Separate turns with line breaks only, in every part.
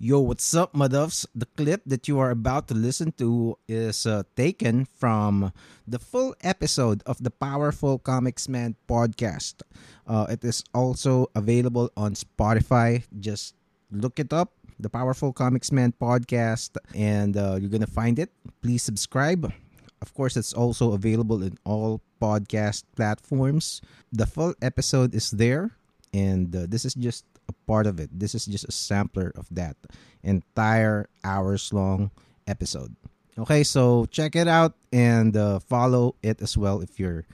Yo, what's up, Maduffs? The clip that you are about to listen to is uh, taken from the full episode of the Powerful Comics Man podcast. Uh, it is also available on Spotify. Just look it up, the Powerful Comics Man podcast, and uh, you're going to find it. Please subscribe. Of course, it's also available in all podcast platforms. The full episode is there, and uh, this is just a part of it. This is just a sampler of that entire hours long episode. Okay, so check it out and uh, follow it as well if you're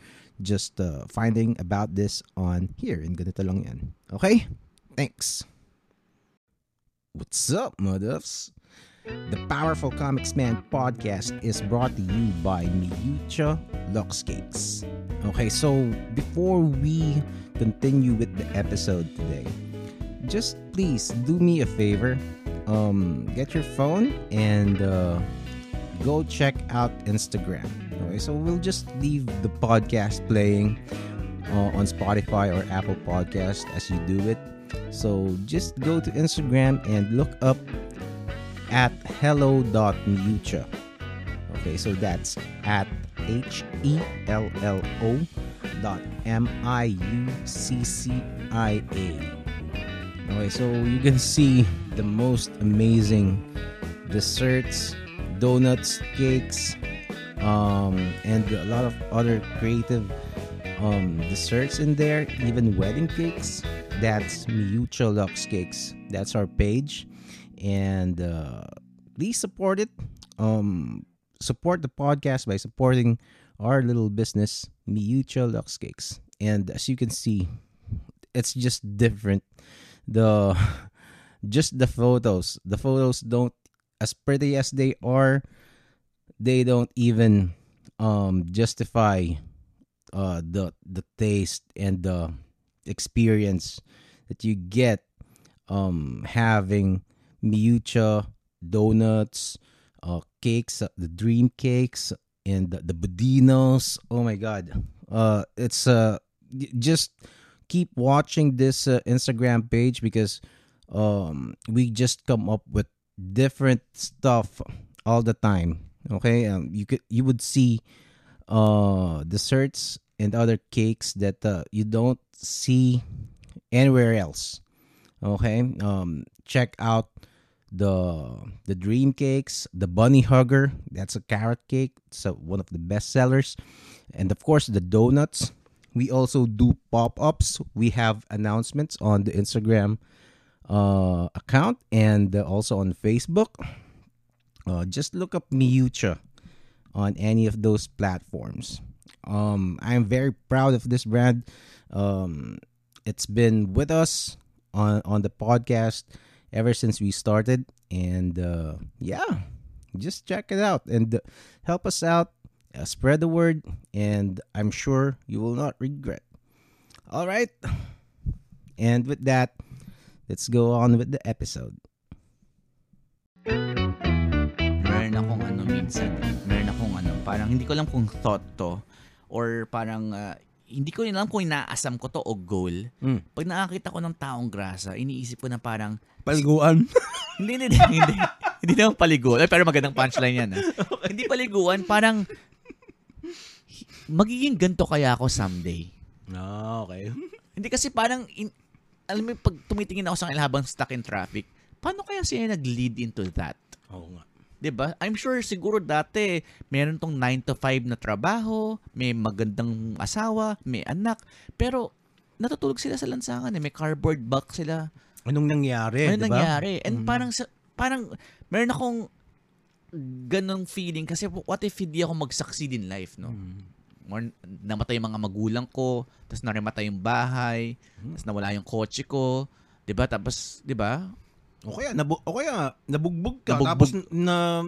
just uh, finding about this on here in ganito lang yan. Okay? Thanks. What's up, Muduffs? The Powerful Comics Man podcast is brought to you by Miyucha Luxcakes. Okay, so before we continue with the episode today, just please do me a favor. Um, get your phone and uh, go check out Instagram. Okay, so we'll just leave the podcast playing uh, on Spotify or Apple Podcast as you do it. So just go to Instagram and look up at hello.mucha. Okay, so that's at H E L L O dot M I U C C I A. Okay, so you can see the most amazing desserts, donuts, cakes, um, and a lot of other creative um, desserts in there, even wedding cakes. That's Miyucha Lux Cakes. That's our page. And uh, please support it. Um, support the podcast by supporting our little business, Miyucha Lux Cakes. And as you can see, it's just different. The just the photos. The photos don't as pretty as they are, they don't even um justify uh the the taste and the experience that you get um having miucha donuts uh cakes uh, the dream cakes and the, the budinos oh my god uh it's uh just keep watching this uh, instagram page because um we just come up with different stuff all the time okay? Um you could you would see uh desserts and other cakes that uh, you don't see anywhere else okay? Um check out the the dream cakes the bunny hugger that's a carrot cake it's one of the best sellers. And of course the donuts we also do pop-ups. We have announcements on the instagram uh, account and uh, also on facebook. Uh, just look up miucha on any of those platforms. Um, i'm very proud of this brand. Um, it's been with us on on the podcast ever since we started and uh, yeah just check it out and uh, help us out uh, spread the word and i'm sure you will not regret all right and with that let's go on with the episode
meron akong ano minsan meron akong ano parang hindi ko alam kung thought to or parang uh, hindi ko alam kung inaasam ko to o goal.
Mm.
Pag nakakita ko ng taong grasa, iniisip ko na parang,
paliguan
hindi, hindi, hindi, hindi, naman paliguan. Ay, pero magandang punchline yan. Ha? Hindi paliguan, parang, magiging ganto kaya ako someday.
ah okay
Hindi kasi parang, in, alam mo, pag tumitingin ako sa kanila habang stuck in traffic, paano kaya siya nag-lead into that?
oo nga
'Di ba? I'm sure siguro dati meron tong 9 to 5 na trabaho, may magandang asawa, may anak, pero natutulog sila sa lansangan eh, may cardboard box sila.
anong nangyari di ba?
nangyari? And
Mm.
parang parang meron akong ganong feeling kasi what if hindi ako mag-succeed in life, no?
Mm.
Or namatay yung mga magulang ko, tapos narimatay yung bahay,
Hmm.
tapos nawala yung kotse ko, 'di ba? Tapos, 'di ba?
O kaya, nabu- o kaya nabugbog ka
Nabugbog.
tapos na,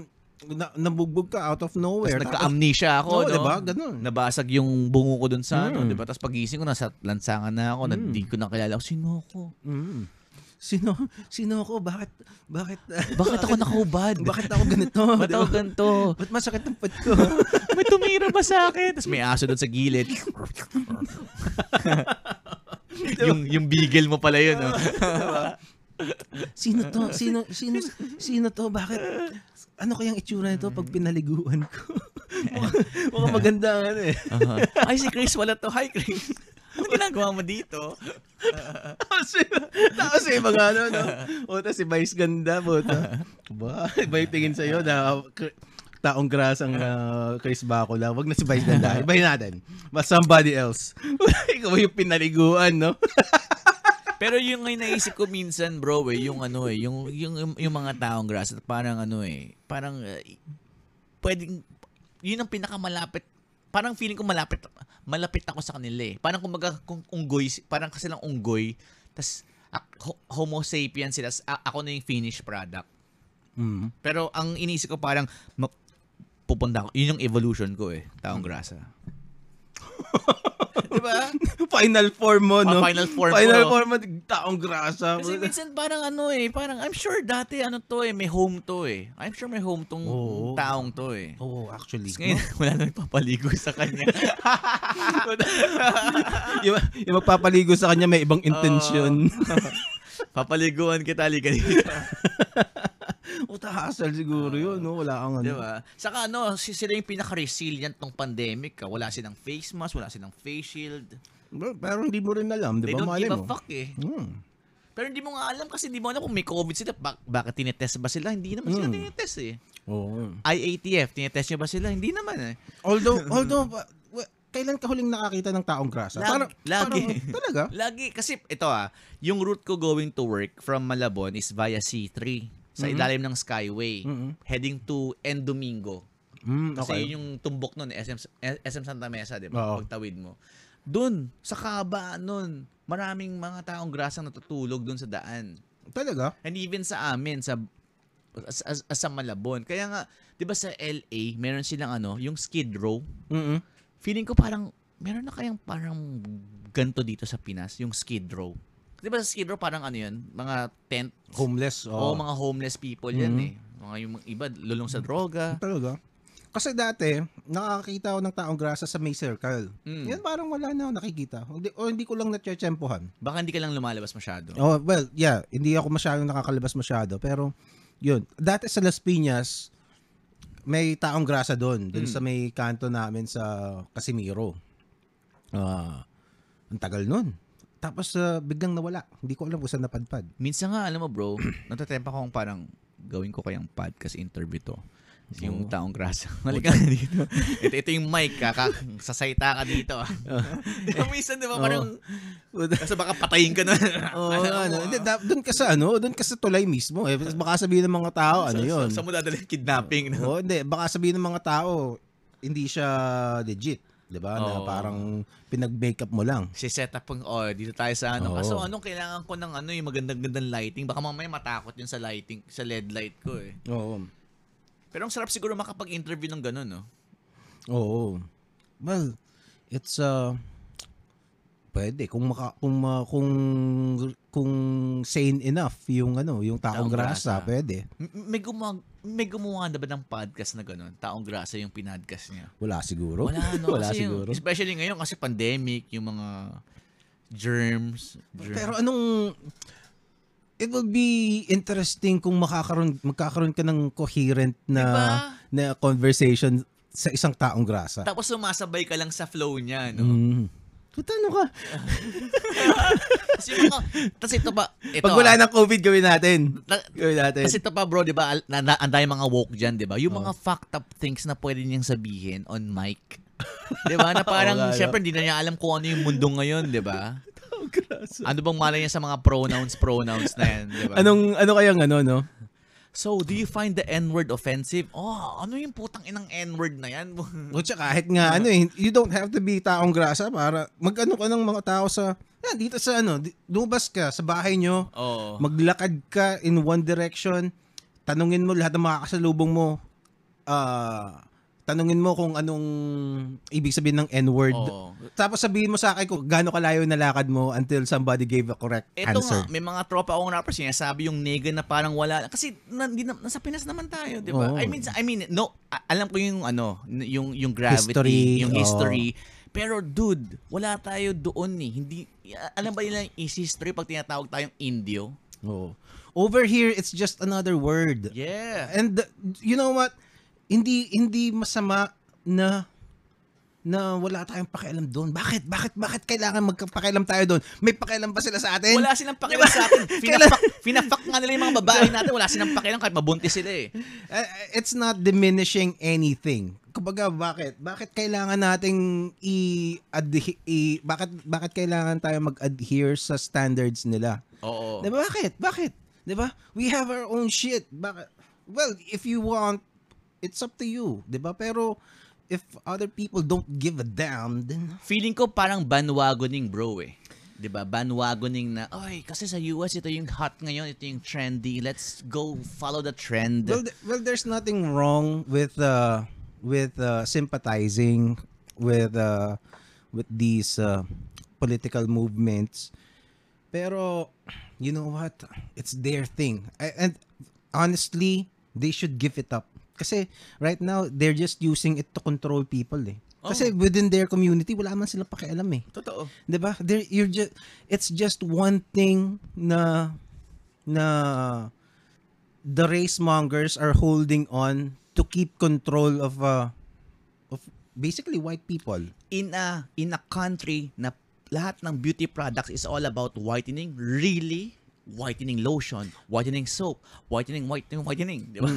na nabugbog ka out of nowhere.
Tapos nagka-amnesia ako, no?
diba? Ganun.
Nabasag yung bungo ko dun sa ano,
Mm.
'di ba? Tapos pagising ko nasa lansangan na ako, na
Mm.
di ko na kilala sino ako.
Mm. Sino sino ako? Bakit bakit
Bakit ako nakahubad?
bakit ako ganito?
Ba't ako ganito?
Ba't masakit ang pet ko?
May tumira ba sa akin? Tapos may aso doon sa gilid. yung yung beagle mo pala yun, no?
Sino to? Sino, sino, sino to? Bakit? Ano kayang itsura nito pag pinaliguan ko? Mukhang maganda ang ano eh.
Uh-huh. Ay, si Chris wala to. Hi, Chris. Ano ginagawa mo dito?
Tapos, eh, mga ano, no? Puta, si Vice ganda, puta. Ba, iba yung tingin sa'yo na k- taong grasang uh, Chris Bacula. Wag na si Vice ganda. Ibahin natin. But somebody else. Ikaw yung pinaliguan, no?
Pero yung ngayon naisip ko minsan, bro, eh, yung ano eh, yung, yung, yung mga taong grass, parang ano eh, parang, uh, pwedeng, yun ang pinakamalapit, parang feeling ko malapit, malapit ako sa kanila eh. Parang kumbaga, kung unggoy, parang kasi lang unggoy, tas ho- homo sapiens sila, ako na yung finished product.
Mm.
Pero ang iniisip ko parang, ma- pupunta ako, yun yung evolution ko eh, taong grasa. diba?
Final form mo, no?
Ah, final form
Final
ko.
form mo, taong grasa.
Kasi minsan parang ano eh, parang I'm sure dati ano to eh, may home to eh. I'm sure may home tong
Oo.
taong to eh.
Oo, oh, actually.
Tapos ngayon, wala na nagpapaligo sa kanya.
yung, yung magpapaligo sa kanya may ibang intention.
Papaliguan kita, liga dito.
Uta hassle siguro yun, no? Wala kang ano.
Di ba? Saka ano, si- sila yung pinaka-resilient tong pandemic. ah. Wala silang face mask, wala silang face shield.
Bro, Pero hindi mo rin alam, di
They
ba?
don't
Malay
give a
mo.
fuck eh.
Hmm.
Pero hindi mo nga alam kasi hindi mo alam kung may COVID sila. Bak- bakit tinetest ba sila? Hindi naman sila
Hmm.
tinetest eh.
Oo.
IATF, tinetest nyo ba sila? Hindi naman eh.
Although, although, kailan ka huling nakakita ng taong grasa?
Lag-
Parang,
lagi.
parang- talaga?
Lagi, kasi ito ah, yung route ko going to work from Malabon is via C3 sa
Mhm.
ilalim ng Skyway,
Mhm.
heading to Endomingo.
Mm,
Kasi
okay.
yun yung tumbok nun, SM, SM Santa Mesa, di ba? Pagtawid mo. Doon, sa kabaan nun, maraming mga taong grasang natutulog doon sa daan.
Talaga?
And even sa amin, sa as, as, as sa Malabon. Kaya nga, di ba sa LA, meron silang ano, yung Skid Row.
Mm
Feeling ko parang, meron na kayang parang ganto dito sa Pinas, yung Skid Row. Di ba sa Skid Row parang ano yun? Mga tent,
Homeless.
o
Oh.
mga homeless people yan
Mhm.
eh. Mga yung iba, lulong sa droga.
Talaga? Kasi dati, nakakita ako ng taong grasa sa may circle.
Mm.
Yan parang wala na ako nakikita. Hindi, o hindi ko lang natsyempohan.
Baka hindi ka lang lumalabas masyado.
Oh, well, yeah, hindi ako masyadong nakakalabas masyado. Pero, yun. Dati sa Las Piñas, may taong grasa doon. Doon
Mm.
sa may kanto namin sa Casimiro. Ah, ang tagal nun. Tapos, ah, biglang nawala. Hindi ko alam kung saan napadpad.
Minsan nga, alam mo bro, natatempa ko kung parang gawin ko kayang podcast interview to. Yung
Oo.
taong grasa. Halika ka dito. ito, ito yung mic, kaka, sasayta ka dito. di ba minsan, di ba, parang, kasi baka patayin ka na.
Oo,
mo,
ano. Hindi, da- doon ka sa ano, doon ka sa tulay mismo. Eh. Baka sabihin ng mga tao, ano
sa-
yun.
Sa, sa mo dadalhin kidnapping. No?
Oo, hindi. Baka sabihin ng mga tao, hindi siya legit. Di ba? Na parang pinag-makeup mo lang.
Si set up ang, oh, dito tayo sa ano.
Oo.
Kaso anong kailangan ko ng ano, yung magandang-gandang lighting. Baka mamaya matakot yun sa lighting, sa LED light ko eh.
Oo.
Pero ang sarap siguro makapag-interview ng ganun, no?
Oo. Well, it's uh pwede kung maka, kung ma- kung kung sane enough yung ano, yung taong
Taong
grasa,
grasa.
pwede.
May gumawa, may gumawa na ba ng podcast na ganun? Taong grasa yung pinadcast niya.
Wala siguro.
Wala, no?
Wala
Kasi yung-
siguro.
especially ngayon kasi pandemic, yung mga germs. germ-
Pero anong it will be interesting kung makakaroon magkakaroon ka ng coherent na
Diba?
na conversation sa isang taong grasa.
Tapos sumasabay ka lang sa flow niya, no?
Mm. Puta, ano ka?
Tapos ito ba, ito,
Pag wala
ah,
ng COVID, gawin natin.
na-
Gawin natin.
Kasi ito pa bro, di ba, dami mga woke dyan, di ba? Yung
Oh.
mga fucked up things na pwede niyang sabihin on mic. di ba? Na parang,
no?
syempre, hindi na niya alam kung ano yung mundo ngayon, di ba? Ano bang malay niya sa mga pronouns, pronouns na yan, di ba?
Anong, ano kayang ano, no?
So, do you find the N-word offensive? Oh, ano yung putang inang N-word na yan?
O tsaka kahit nga ano eh, you don't have to be taong grasa para mag-ano ka ng mga tao sa, yan, dito sa ano, lumabas ka sa bahay nyo,
oh.
maglakad ka in one direction, tanungin mo lahat ng mga kasalubong mo, ah, tanungin mo kung anong ibig sabihin ng N-word.
oh.
Tapos sabihin mo sa akin kung gaano kalayo yung nalakad mo until somebody gave a correct
Ito
answer.
nga, may mga tropa akong rappers sinasabi yung nega na parang wala. Kasi na, na, nasa Pinas naman tayo, di ba?
Oo.
I mean, I mean, no, alam ko yung ano, yung yung gravity,
History,
yung
oo.
history. Pero dude, wala tayo doon eh. Hindi alam ba nila yung is history pag tinatawag tayong Indio?
Oo. Over here, it's just another word.
Yeah.
And you know what? Hindi hindi masama na na wala tayong pakialam doon. Bakit? Bakit? Bakit kailangan magpakialam tayo doon? May pakialam ba sila sa atin?
Wala silang pakialam sa atin. Finafuck, finafuck nga nila yung mga babae natin. Wala silang pakialam kahit mabuntis sila eh.
Uh, it's not diminishing anything. Kumbaga, bakit? Bakit kailangan nating i, i bakit bakit kailangan tayo mag-adhere sa standards nila?
Oo.
'Di ba? Bakit? Bakit? 'Di ba? We have our own shit. Bakit? Well, if you want, it's up to you, 'di ba? Pero if other people don't give a damn, then
Feeling ko parang bandwagoning bro eh. 'Di ba? Bandwagoning na, oy, kasi sa US ito yung hot ngayon, ito yung trendy. Let's go follow the trend.
well, th- well there's nothing wrong with uh with uh, sympathizing with uh with these uh, political movements. Pero you know what? It's their thing. And honestly, they should give it up. Kasi right now, they're just using it to control people eh. Kasi within their community, wala man silang pakialam eh.
Totoo.
'Di ba? There you're just it's just one thing na na the race mongers are holding on to keep control of uh of basically white people.
In a in a country na lahat ng beauty products is all about whitening, really? Whitening lotion, whitening soap, whitening, whitening, whitening, di ba?